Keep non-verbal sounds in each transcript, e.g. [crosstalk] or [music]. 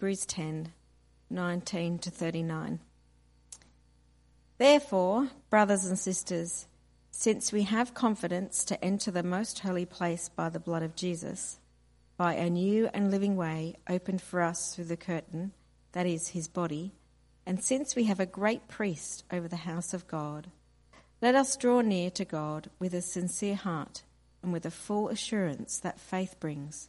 Hebrews 10 19 to 39. Therefore, brothers and sisters, since we have confidence to enter the most holy place by the blood of Jesus, by a new and living way opened for us through the curtain, that is, his body, and since we have a great priest over the house of God, let us draw near to God with a sincere heart and with a full assurance that faith brings,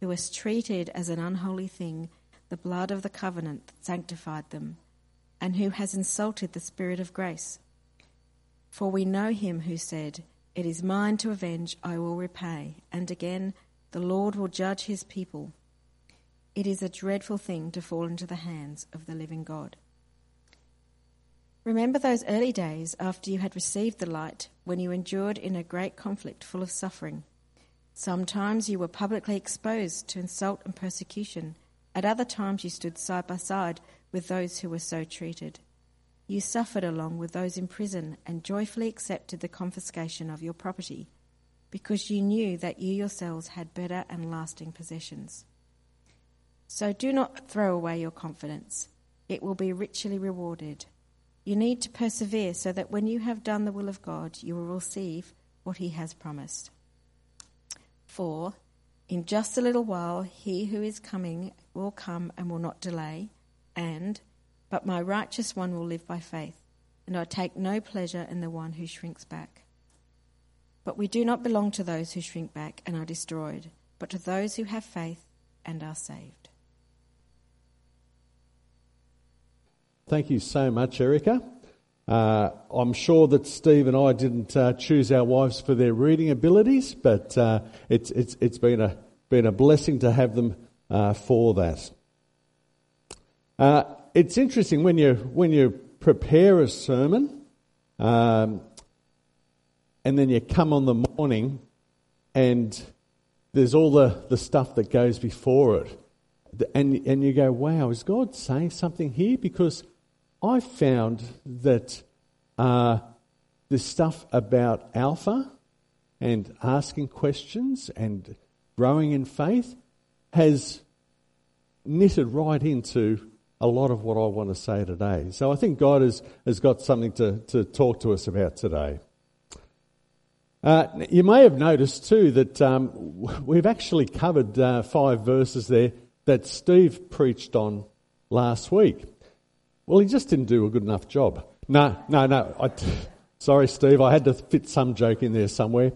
who has treated as an unholy thing the blood of the covenant that sanctified them, and who has insulted the Spirit of grace? For we know him who said, It is mine to avenge, I will repay. And again, the Lord will judge his people. It is a dreadful thing to fall into the hands of the living God. Remember those early days after you had received the light, when you endured in a great conflict full of suffering. Sometimes you were publicly exposed to insult and persecution. At other times you stood side by side with those who were so treated. You suffered along with those in prison and joyfully accepted the confiscation of your property, because you knew that you yourselves had better and lasting possessions. So do not throw away your confidence, it will be richly rewarded. You need to persevere so that when you have done the will of God, you will receive what He has promised. For in just a little while, He who is coming will come and will not delay, and but my righteous one will live by faith, and I take no pleasure in the one who shrinks back. But we do not belong to those who shrink back and are destroyed, but to those who have faith and are saved. Thank you so much, Erica. Uh, I'm sure that Steve and I didn't uh, choose our wives for their reading abilities, but uh, it's, it's, it's been, a, been a blessing to have them uh, for that. Uh, it's interesting when you when you prepare a sermon, um, and then you come on the morning, and there's all the, the stuff that goes before it, and and you go, "Wow, is God saying something here?" Because I found that uh, this stuff about Alpha and asking questions and growing in faith has knitted right into a lot of what I want to say today. So I think God has, has got something to, to talk to us about today. Uh, you may have noticed too that um, we've actually covered uh, five verses there that Steve preached on last week. Well, he just didn't do a good enough job. No, no, no. I, sorry, Steve, I had to fit some joke in there somewhere.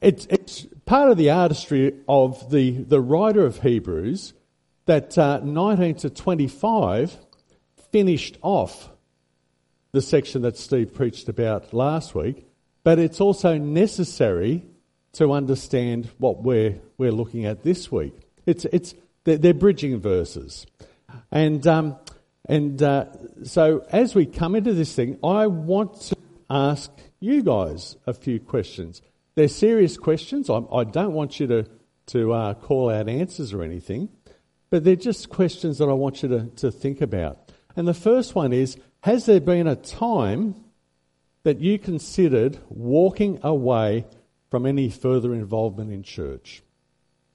It's, it's part of the artistry of the, the writer of Hebrews that uh, 19 to 25 finished off the section that Steve preached about last week, but it's also necessary to understand what we're, we're looking at this week. It's, it's, they're, they're bridging verses. And, um, and uh, so as we come into this thing, I want to ask you guys a few questions. They're serious questions. I, I don't want you to, to uh, call out answers or anything. But they're just questions that I want you to, to think about. And the first one is Has there been a time that you considered walking away from any further involvement in church?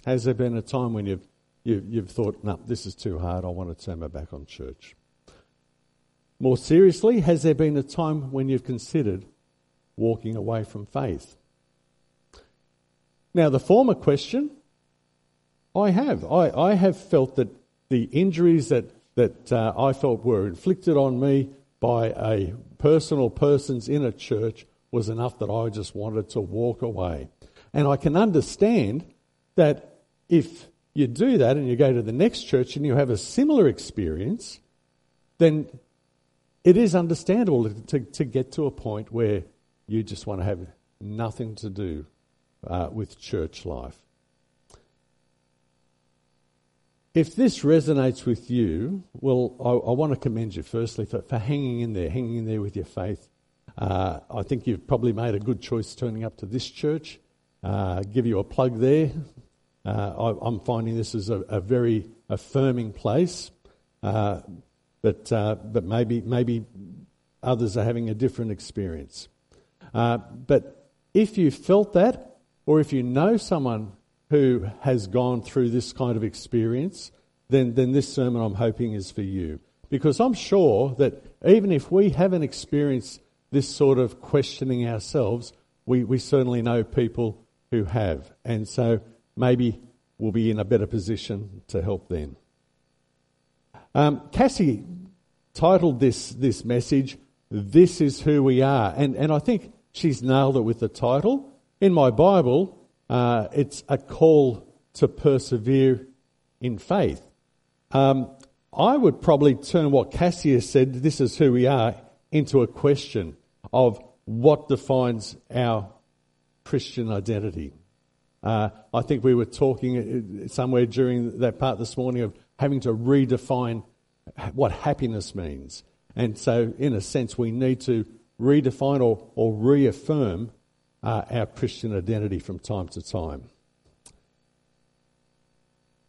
Has there been a time when you've, you've, you've thought, no, this is too hard, I want to turn my back on church? More seriously, has there been a time when you've considered walking away from faith? Now, the former question I have. I, I have felt that the injuries that that uh, I felt were inflicted on me by a person or persons in a church was enough that I just wanted to walk away. And I can understand that if you do that and you go to the next church and you have a similar experience, then it is understandable to, to get to a point where you just want to have nothing to do uh, with church life. If this resonates with you, well, I, I want to commend you firstly for, for, hanging in there, hanging in there with your faith. Uh, I think you've probably made a good choice turning up to this church. Uh, give you a plug there. Uh, I, am finding this is a, a very affirming place, uh, but uh, but maybe maybe others are having a different experience. Uh, but if you felt that, or if you know someone who has gone through this kind of experience, then then this sermon I'm hoping is for you, because I'm sure that even if we haven't experienced this sort of questioning ourselves, we, we certainly know people who have, and so maybe we'll be in a better position to help them. Um, Cassie titled this, this message, This is Who We Are. And, and I think she's nailed it with the title. In my Bible, uh, it's a call to persevere in faith. Um, I would probably turn what Cassie has said, This is who we are, into a question of what defines our Christian identity. Uh, I think we were talking uh, somewhere during that part this morning of having to redefine what happiness means. And so, in a sense, we need to redefine or, or reaffirm uh, our Christian identity from time to time.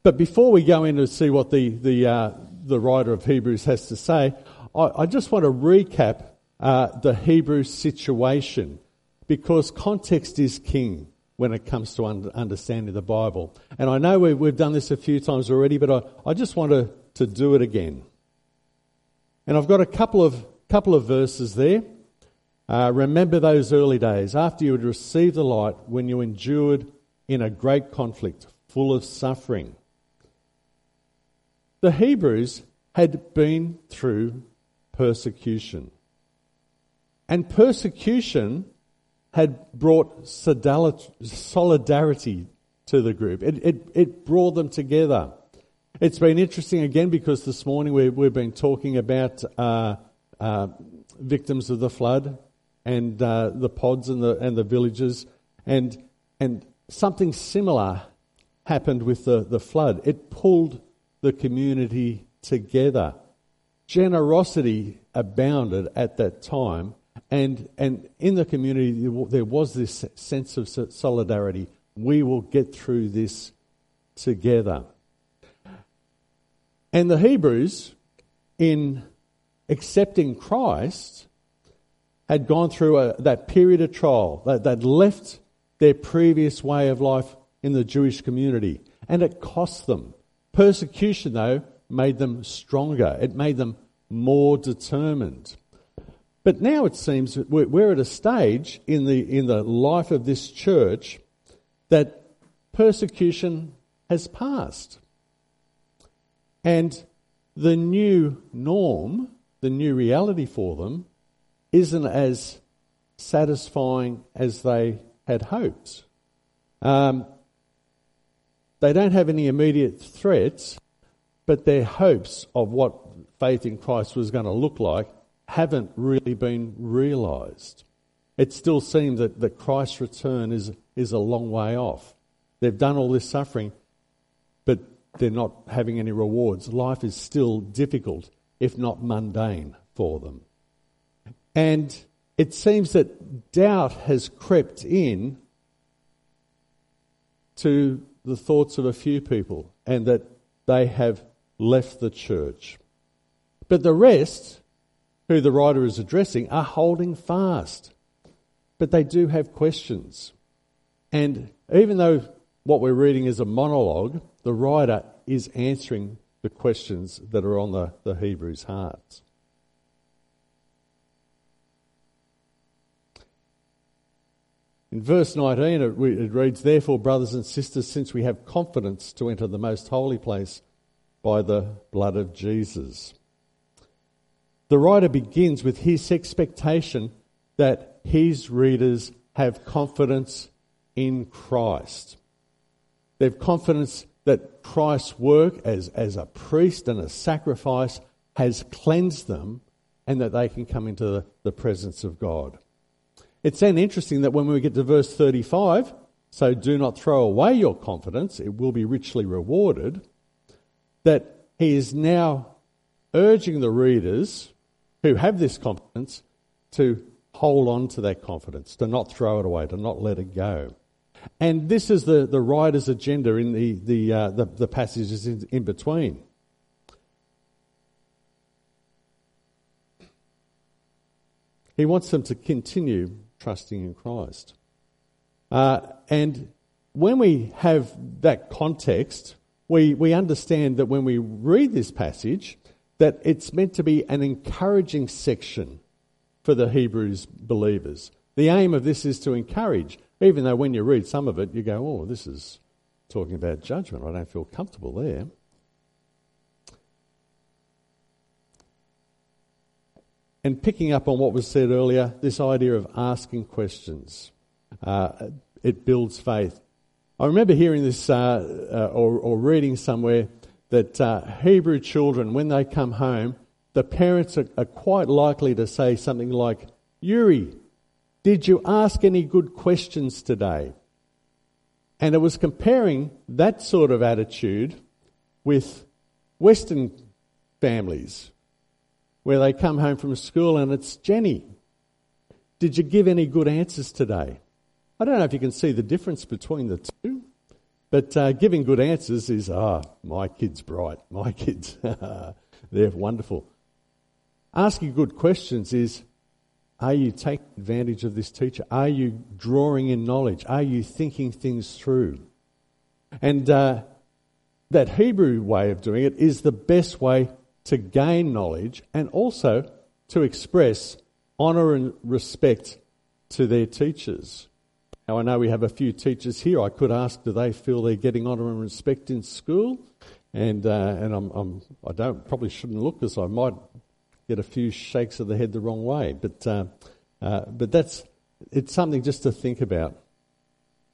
But before we go in to see what the, the, uh, the writer of Hebrews has to say, I, I just want to recap uh, the Hebrew situation because context is king when it comes to understanding the Bible. And I know we've, we've done this a few times already, but I, I just want to, to do it again. And I've got a couple of, couple of verses there. Uh, remember those early days after you had received the light when you endured in a great conflict full of suffering. The Hebrews had been through persecution. And persecution had brought solidarity to the group. It, it, it brought them together. It's been interesting again because this morning we, we've been talking about uh, uh, victims of the flood and uh, the pods and the, and the villages, and, and something similar happened with the, the flood. It pulled the community together. Generosity abounded at that time and, and in the community, there was this sense of solidarity. We will get through this together. And the Hebrews, in accepting Christ, had gone through a, that period of trial. That they'd left their previous way of life in the Jewish community. And it cost them. Persecution, though, made them stronger, it made them more determined. But now it seems that we're at a stage in the, in the life of this church that persecution has passed. And the new norm, the new reality for them, isn't as satisfying as they had hoped. Um, they don't have any immediate threats, but their hopes of what faith in Christ was going to look like haven't really been realised. It still seems that, that Christ's return is, is a long way off. They've done all this suffering, but they're not having any rewards. Life is still difficult, if not mundane, for them. And it seems that doubt has crept in to the thoughts of a few people and that they have left the church. But the rest who the writer is addressing, are holding fast. But they do have questions. And even though what we're reading is a monologue, the writer is answering the questions that are on the, the Hebrews' hearts. In verse 19, it, it reads, Therefore, brothers and sisters, since we have confidence to enter the most holy place by the blood of Jesus. The writer begins with his expectation that his readers have confidence in Christ. They have confidence that Christ's work as, as a priest and a sacrifice has cleansed them and that they can come into the, the presence of God. It's then interesting that when we get to verse 35, so do not throw away your confidence, it will be richly rewarded, that he is now urging the readers who have this confidence to hold on to that confidence, to not throw it away, to not let it go. And this is the, the writer's agenda in the, the, uh, the, the, passages in, in between. He wants them to continue trusting in Christ. Uh, and when we have that context, we, we understand that when we read this passage, that it's meant to be an encouraging section for the Hebrews believers. The aim of this is to encourage, even though when you read some of it, you go, oh, this is talking about judgment. I don't feel comfortable there. And picking up on what was said earlier, this idea of asking questions, uh, it builds faith. I remember hearing this uh, uh, or, or, reading somewhere that uh, Hebrew children, when they come home, the parents are, are quite likely to say something like, Yuri, did you ask any good questions today? And it was comparing that sort of attitude with Western families where they come home from school and it's Jenny. Did you give any good answers today? I don't know if you can see the difference between the two, but uh, giving good answers is, ah, oh, my kid's bright, my kids, [laughs] they're wonderful. Asking good questions is, are you taking advantage of this teacher? Are you drawing in knowledge? Are you thinking things through? And uh, that Hebrew way of doing it is the best way to gain knowledge and also to express honour and respect to their teachers. Now, I know we have a few teachers here. I could ask, do they feel they're getting honour and respect in school? And, uh, and I'm, I'm, I don't, probably shouldn't look because I might get a few shakes of the head the wrong way. But, uh, uh, but that's, it's something just to think about.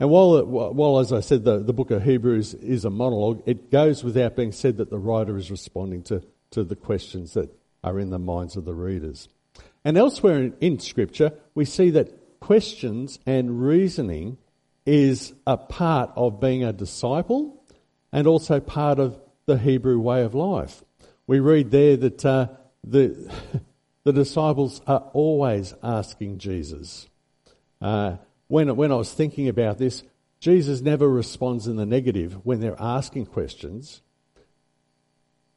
And while, while, as I said, the, the book of Hebrews is a monologue, it goes without being said that the writer is responding to to the questions that are in the minds of the readers. And elsewhere in, in Scripture, we see that questions and reasoning is a part of being a disciple and also part of the Hebrew way of life. We read there that uh, the, [laughs] the disciples are always asking Jesus. Uh, when, when I was thinking about this, Jesus never responds in the negative when they're asking questions.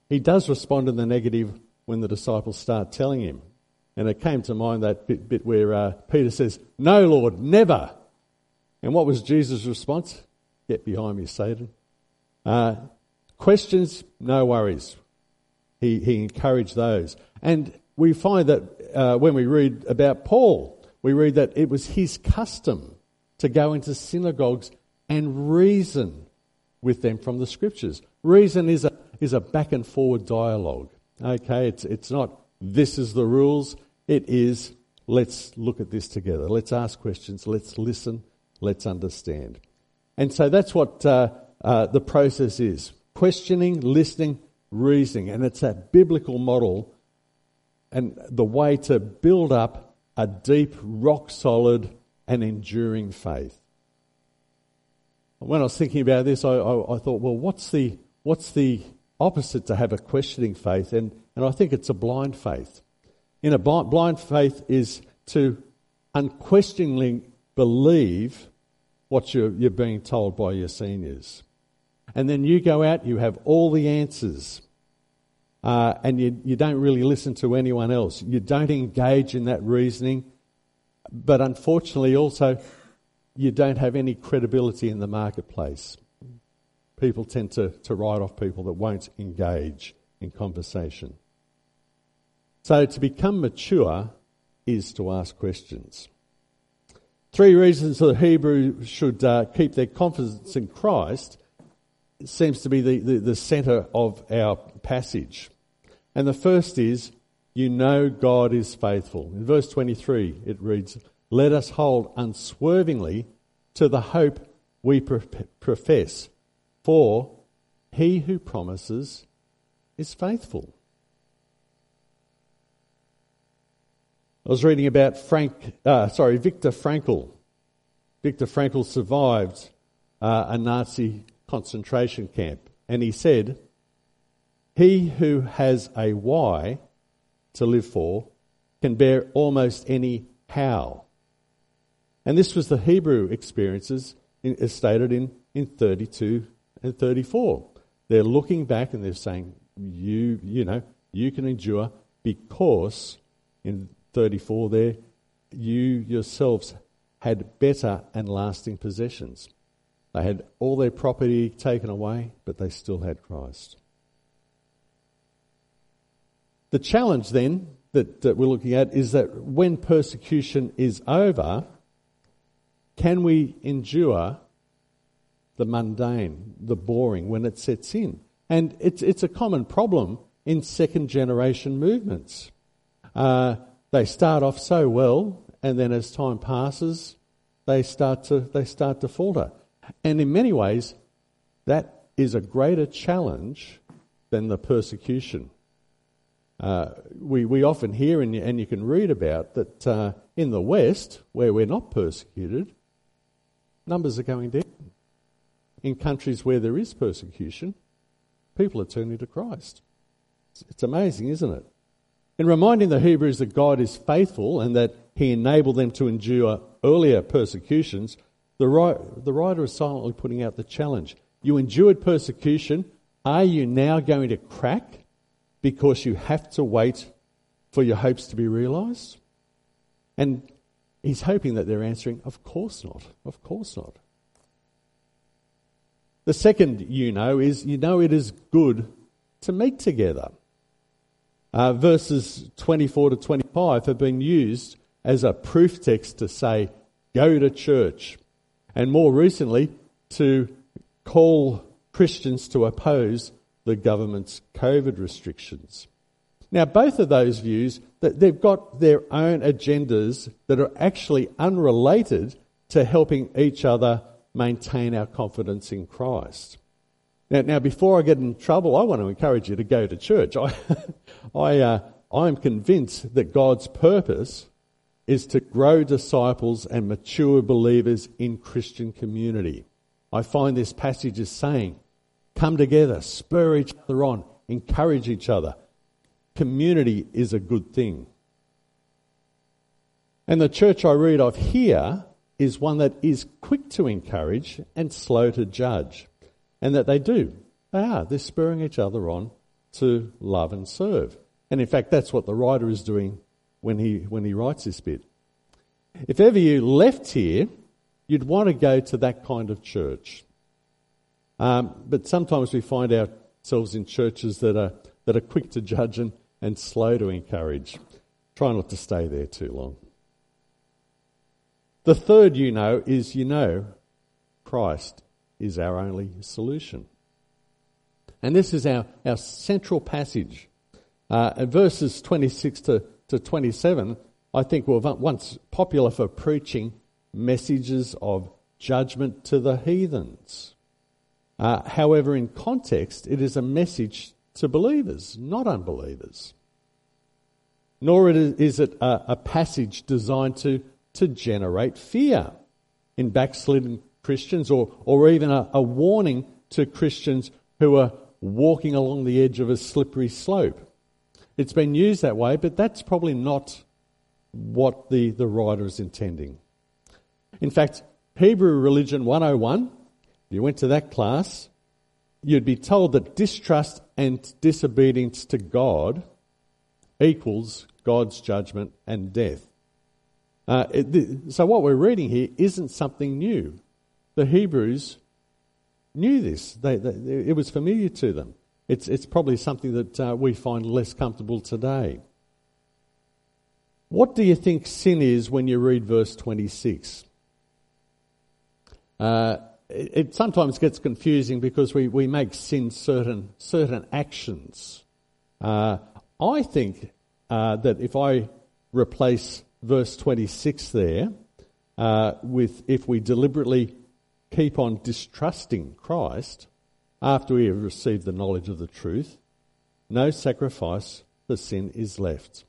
He does respond in the negative when the disciples start telling him. And it came to mind that bit, bit where uh, Peter says, No, Lord, never. And what was Jesus' response? Get behind me, Satan. Uh, questions, no worries. He, he encouraged those. And we find that uh, when we read about Paul, we read that it was his custom to go into synagogues and reason with them from the scriptures. Reason is a is a back and forward dialogue. Okay, it's, it's not this is the rules, it is let's look at this together. Let's ask questions, let's listen, let's understand. And so that's what uh, uh, the process is questioning, listening, reasoning. And it's a biblical model and the way to build up a deep, rock solid, and enduring faith. When I was thinking about this, I, I, I thought, well, what's the, what's the opposite to have a questioning faith, and, and I think it's a blind faith. In a blind faith is to unquestioningly believe what you're, you're being told by your seniors. And then you go out, you have all the answers, uh, and you, you don't really listen to anyone else. You don't engage in that reasoning, but unfortunately, also, you don't have any credibility in the marketplace people tend to, to write off people that won't engage in conversation. So to become mature is to ask questions. Three reasons that Hebrews should uh, keep their confidence in Christ seems to be the, the, the center of our passage. And the first is, you know God is faithful. In verse 23, it reads, Let us hold unswervingly to the hope we profess, for he who promises is faithful. I was reading about Frank, uh, sorry, Viktor Frankl. Viktor Frankl survived uh, a Nazi concentration camp, and he said, "He who has a why to live for can bear almost any how." And this was the Hebrew experiences in, stated in, in 32 and 34. They're looking back and they're saying, "You, you know, you can endure because." In 34 there, you yourselves had better and lasting possessions. They had all their property taken away, but they still had Christ. The challenge then that, that we're looking at is that when persecution is over, can we endure the mundane, the boring when it sets in? And it's, it's a common problem in second generation movements. Uh, they start off so well, and then as time passes, they start to they start to falter. And in many ways, that is a greater challenge than the persecution. Uh, we, we often hear and you, and you can read about that uh, in the West, where we're not persecuted, numbers are going down. In countries where there is persecution, people are turning to Christ. It's, it's amazing, isn't it? In reminding the Hebrews that God is faithful and that he enabled them to endure earlier persecutions, the, writer is silently putting out the challenge. You endured persecution. Are you now going to crack because you have to wait for your hopes to be realized? And he's hoping that they're answering, Of course not. Of course not. The second you know is you know it is good to meet together. Uh, verses 24 to 25 have been used as a proof text to say, go to church. And more recently, to call Christians to oppose the government's COVID restrictions. Now, both of those views, that they've got their own agendas that are actually unrelated to helping each other maintain our confidence in Christ. Now, now, before I get in trouble, I want to encourage you to go to church. [laughs] I, I, uh, I'm convinced that God's purpose is to grow disciples and mature believers in Christian community. I find this passage is saying, come together, spur each other on, encourage each other. Community is a good thing. And the church I read of here is one that is quick to encourage and slow to judge and that they do. They are. They're spurring each other on to love and serve. And in fact, that's what the writer is doing when he, when he writes this bit. If ever you left here, you'd want to go to that kind of church. Um, but sometimes we find ourselves in churches that are, that are quick to judge and, and slow to encourage. Try not to stay there too long. The third you know is you know Christ is our only solution. And this is our, our central passage. Uh, verses 26 to, to 27, I think, were once popular for preaching messages of judgment to the heathens. Uh, however, in context, it is a message to believers, not unbelievers. Nor is it a, a passage designed to, to generate fear in backslidden Christians or, or even a, a warning to Christians who are walking along the edge of a slippery slope. It's been used that way, but that's probably not what the, the writer is intending. In fact, Hebrew Religion 101, if you went to that class, you'd be told that distrust and disobedience to God equals God's judgment and death. Uh, it, so what we're reading here isn't something new. The Hebrews knew this. They, they, it was familiar to them. It's, it's probably something that uh, we find less comfortable today. What do you think sin is when you read verse 26? Uh, it, it, sometimes gets confusing because we, we make sin certain certain actions. Uh, I think uh, that if I replace verse 26 there uh, with if we deliberately keep on distrusting Christ after we have received the knowledge of the truth, no sacrifice for sin is left.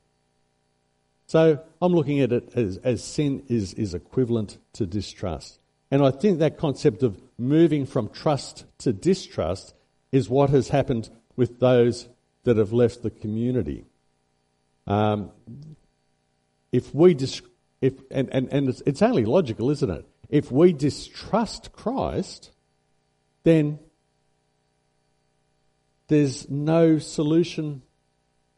So I'm looking at it as, as sin is, is equivalent to distrust. And I think that concept of moving from trust to distrust is what has happened with those that have left the community. Um, if we dis- if and, and, and it's, it's only logical, isn't it? If we distrust Christ, then there's no solution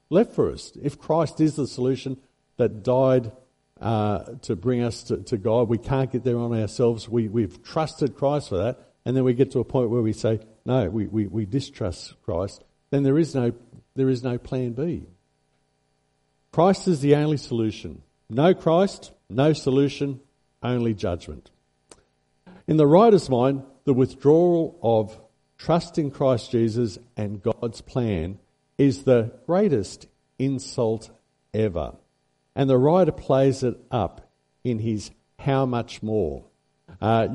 left for us. If Christ is the solution that died uh, to bring us to, to, God, we can't get there on ourselves. We, we've trusted Christ for that, and then we get to a point where we say, no, we, we, we distrust Christ, then there is, no, there is no plan B. Christ is the only solution. No Christ, no solution, only judgment. In the writer's mind, the withdrawal of trust in Christ Jesus and God's plan is the greatest insult ever. And the writer plays it up in his how much more. Uh,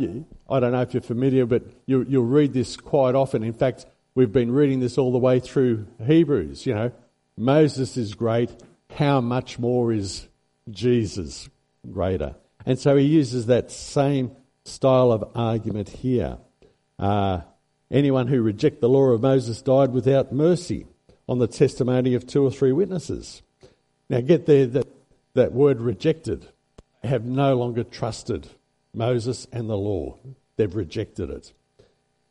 I don't know if you're familiar, but you, you'll read this quite often. In fact, we've been reading this all the way through Hebrews. You know, Moses is great. How much more is Jesus greater? And so he uses that same style of argument here. Uh, anyone who reject the law of Moses died without mercy on the testimony of two or three witnesses. Now get there that, that word rejected have no longer trusted Moses and the law. They've rejected it.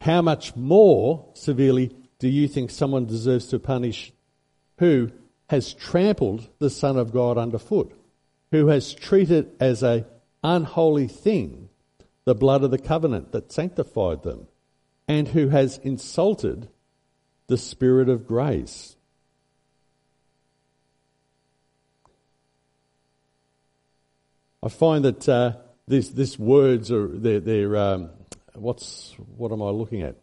How much more severely do you think someone deserves to punish who has trampled the Son of God underfoot, who has treated as a unholy thing the blood of the covenant that sanctified them, and who has insulted the Spirit of grace. I find that uh, these, these words are they're, they're um, what's what am I looking at?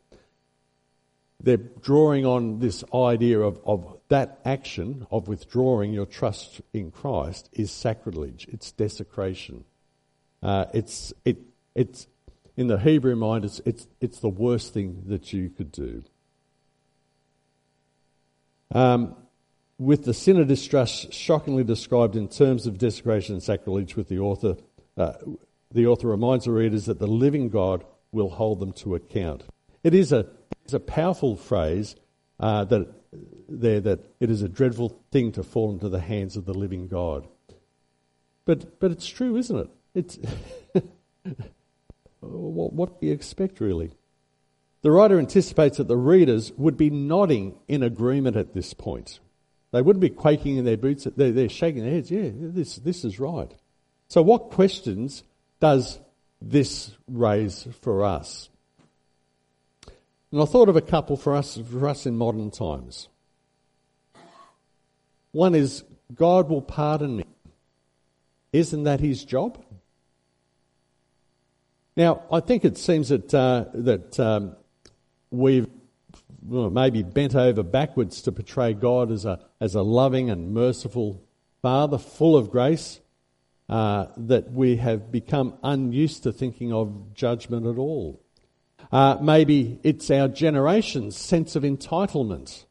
They're drawing on this idea of, of that action of withdrawing your trust in Christ is sacrilege. It's desecration. Uh, it's it it's in the Hebrew mind. It's it's it's the worst thing that you could do. Um, with the sin of distrust shockingly described in terms of desecration and sacrilege, with the author, uh, the author reminds the readers that the living God will hold them to account. It is a, it's a powerful phrase uh, that there that it is a dreadful thing to fall into the hands of the living God. But but it's true, isn't it? It's [laughs] what, what do you expect really? The writer anticipates that the readers would be nodding in agreement at this point. They wouldn't be quaking in their boots. They're, they're shaking their heads. Yeah, this, this is right. So, what questions does this raise for us? And I thought of a couple for us, for us in modern times. One is, God will pardon me. Isn't that his job? Now, I think it seems that, uh, that um, we've well, maybe bent over backwards to portray God as a, as a loving and merciful Father, full of grace, uh, that we have become unused to thinking of judgment at all. Uh, maybe it's our generation's sense of entitlement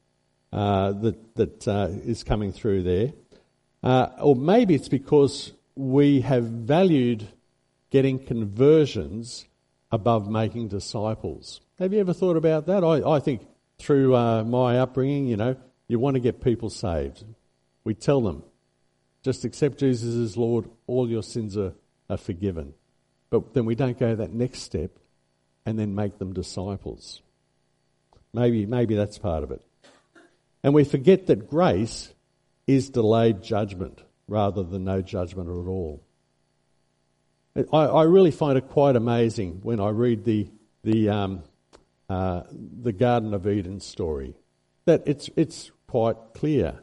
uh, that, that uh, is coming through there. Uh, or maybe it's because we have valued getting conversions above making disciples. Have you ever thought about that? I, I think through uh, my upbringing, you know, you want to get people saved. We tell them, just accept Jesus as Lord, all your sins are, are forgiven. But then we don't go that next step and then make them disciples. Maybe, maybe that's part of it. And we forget that grace is delayed judgment rather than no judgment at all. I, I really find it quite amazing when I read the, the um, uh, the Garden of Eden story, that it's, it's quite clear.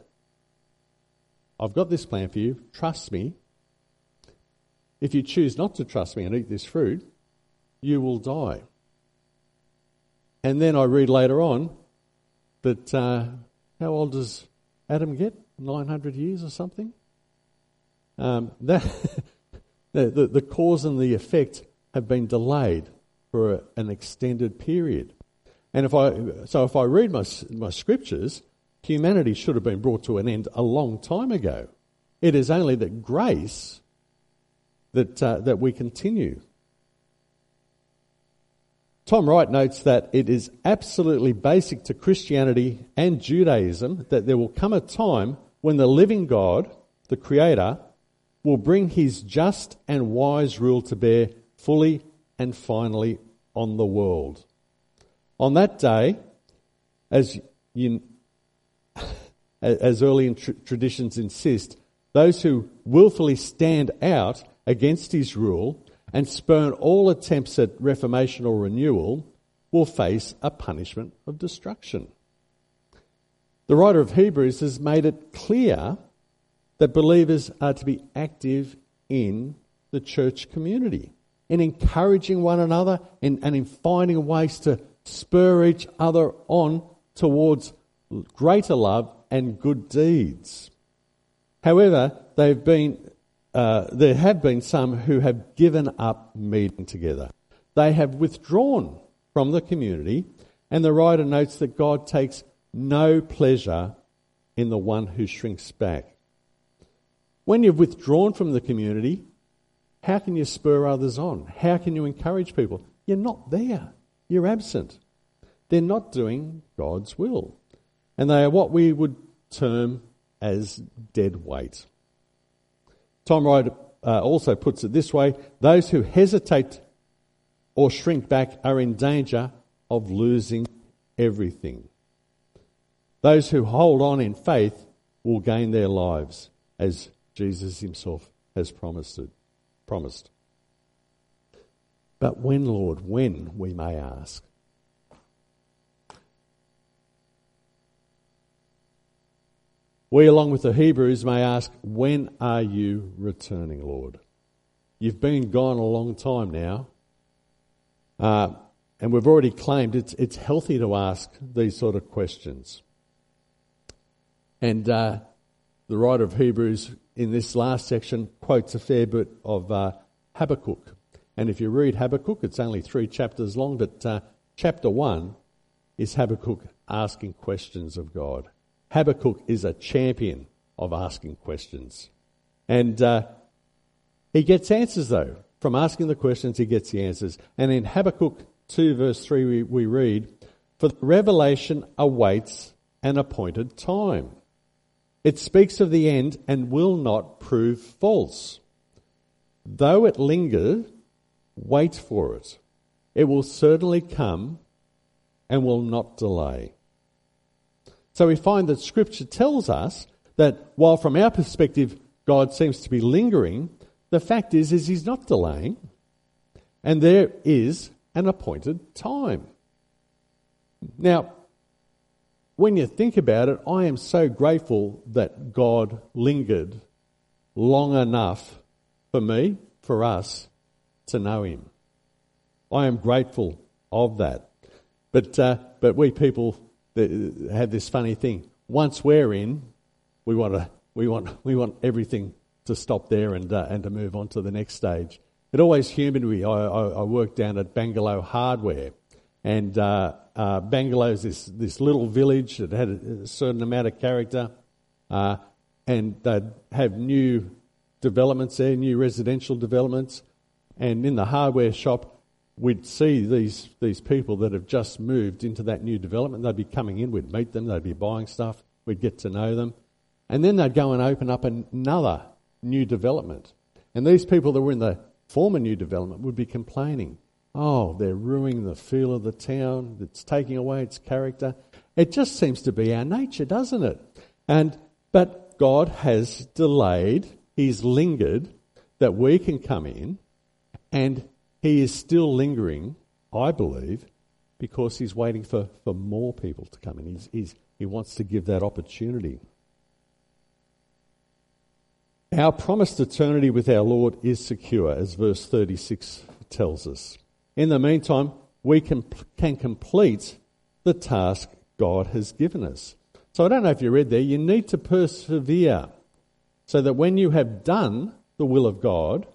I've got this plan for you, trust me. If you choose not to trust me and eat this fruit, you will die. and then I read later on that uh, how old does Adam get? 900 years or something? Um, [laughs] that the, the, cause and the effect have been delayed for a, an extended period. And if I, so if I read my, my scriptures, humanity should have been brought to an end a long time ago. It is only that grace that, uh, that we continue. Tom Wright notes that it is absolutely basic to Christianity and Judaism that there will come a time when the living God, the Creator, will bring his just and wise rule to bear fully and finally on the world. On that day, as, you, [laughs] as early tr- traditions insist, those who willfully stand out against his rule and spurn all attempts at reformation or renewal will face a punishment of destruction. The writer of Hebrews has made it clear that believers are to be active in the church community, in encouraging one another and, and in finding ways to spur each other on towards greater love and good deeds. However, they've been uh, there have been some who have given up meeting together. They have withdrawn from the community, and the writer notes that God takes no pleasure in the one who shrinks back. When you've withdrawn from the community, how can you spur others on? How can you encourage people? You're not there. You're absent. They're not doing God's will. And they are what we would term as dead weight. Tom Wright uh, also puts it this way those who hesitate or shrink back are in danger of losing everything. Those who hold on in faith will gain their lives, as Jesus himself has promised it, promised. But when, Lord, when, we may ask? We, along with the Hebrews, may ask, When are you returning, Lord? You've been gone a long time now. Uh, and we've already claimed it's, it's healthy to ask these sort of questions. And uh, the writer of Hebrews in this last section quotes a fair bit of uh, Habakkuk. And if you read Habakkuk, it's only three chapters long, but uh, chapter one is Habakkuk asking questions of God. Habakkuk is a champion of asking questions. And uh, he gets answers, though. From asking the questions, he gets the answers. And in Habakkuk 2, verse 3, we, we read, For the revelation awaits an appointed time. It speaks of the end and will not prove false. Though it linger, wait for it. It will certainly come and will not delay. So we find that Scripture tells us that while from our perspective God seems to be lingering, the fact is, is He's not delaying, and there is an appointed time. Now, when you think about it, I am so grateful that God lingered long enough for me, for us, to know Him. I am grateful of that. But, uh, but we people have this funny thing. Once we're in, we want to, we want, we want everything to stop there and, uh, and to move on to the next stage. It always humoured me. I, I, I, worked down at Bangalow Hardware, and uh, uh, is this, this little village that had a, certain amount of character, uh, and they'd have new developments there, new residential developments, and in the hardware shop, we'd see these, these people that have just moved into that new development. They'd be coming in, we'd meet them, they'd be buying stuff, we'd get to know them. And then they'd go and open up another new development. And these people that were in the former new development would be complaining, oh, they're ruining the feel of the town, it's taking away its character. It just seems to be our nature, doesn't it? And but God has delayed, He's lingered that we can come in and he is still lingering, I believe, because he's waiting for, for more people to come in. He's, he's, he wants to give that opportunity. Our promised eternity with our Lord is secure, as verse 36 tells us. In the meantime, we can, can complete the task God has given us. So I don't know if you read there, you need to persevere so that when you have done the will of God,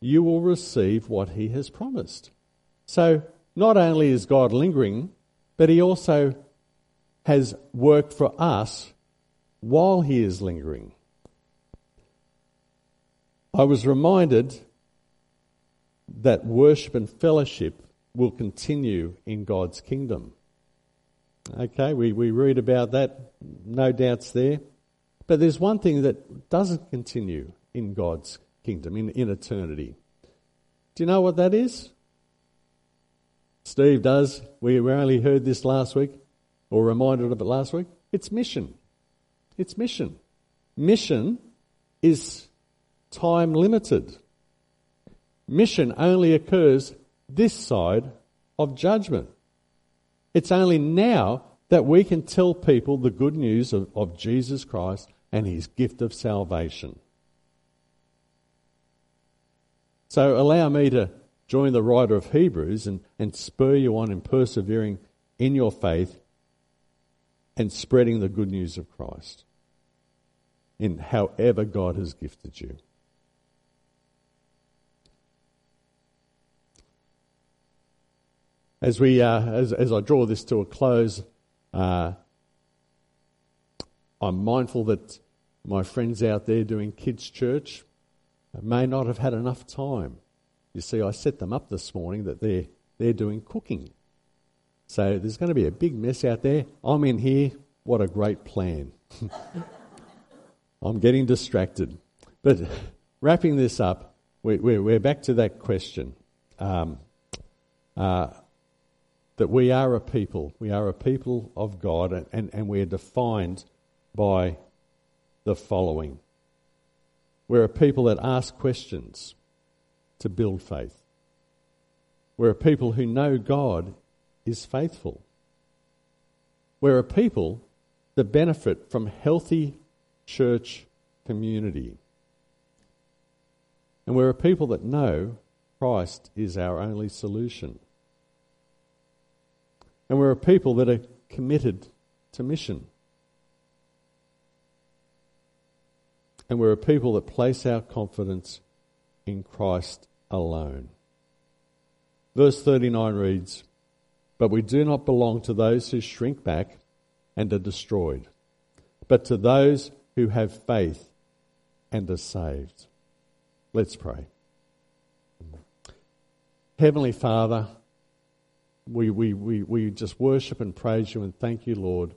you will receive what He has promised. So not only is God lingering, but He also has worked for us while He is lingering. I was reminded that worship and fellowship will continue in God's kingdom. Okay, we, we read about that, no doubts there. But there's one thing that doesn't continue in God's kingdom, in, in eternity. Do you know what that is? Steve does. We only heard this last week, or reminded of it last week. It's mission. It's mission. Mission is time limited. Mission only occurs this side of judgment. It's only now that we can tell people the good news of, of Jesus Christ and his gift of salvation. So allow me to join the writer of Hebrews and, and spur you on in persevering in your faith and spreading the good news of Christ in however God has gifted you. As we, uh, as, as I draw this to a close, uh, I'm mindful that my friends out there doing kids' church may not have had enough time. You see, I set them up this morning that they're, they're doing cooking. So there's going to be a big mess out there. I'm in here. What a great plan. [laughs] I'm getting distracted. But wrapping this up, we, are we're back to that question. Um, uh, that we are a people. We are a people of God, and, and, and we are defined by the following. We're a people that ask questions to build faith. We're a people who know God is faithful. We're a people that benefit from healthy church community. And we're a people that know Christ is our only solution. And we're a people that are committed to mission. And we're a people that place our confidence in Christ alone. Verse 39 reads, But we do not belong to those who shrink back and are destroyed, but to those who have faith and are saved. Let's pray. Heavenly Father, we, we, we, we just worship and praise you and thank you, Lord,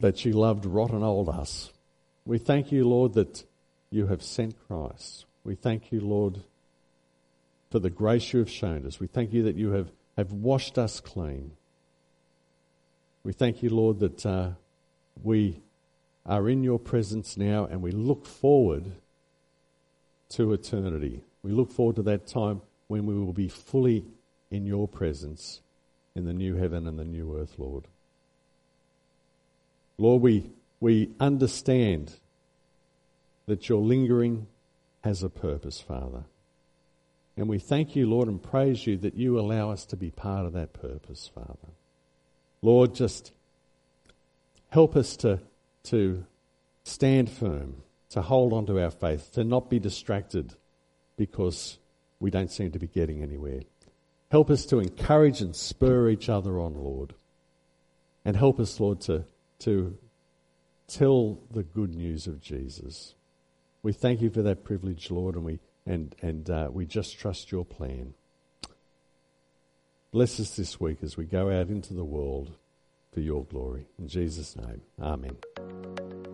that you loved rotten old us. We thank you, Lord, that you have sent Christ. We thank you, Lord, for the grace you have shown us. We thank you that you have, have washed us clean. We thank you, Lord, that uh, we are in your presence now and we look forward to eternity. We look forward to that time when we will be fully in your presence in the new heaven and the new earth, Lord. Lord, we, we understand that your lingering has a purpose, Father. And we thank you, Lord, and praise you that you allow us to be part of that purpose, Father. Lord, just help us to, to stand firm, to hold on to our faith, to not be distracted because we don't seem to be getting anywhere. Help us to encourage and spur each other on, Lord. And help us, Lord, to, to tell the good news of Jesus. We thank you for that privilege, Lord, and we, and, and, uh, we just trust your plan. Bless us this week as we go out into the world for your glory. In Jesus' name, amen.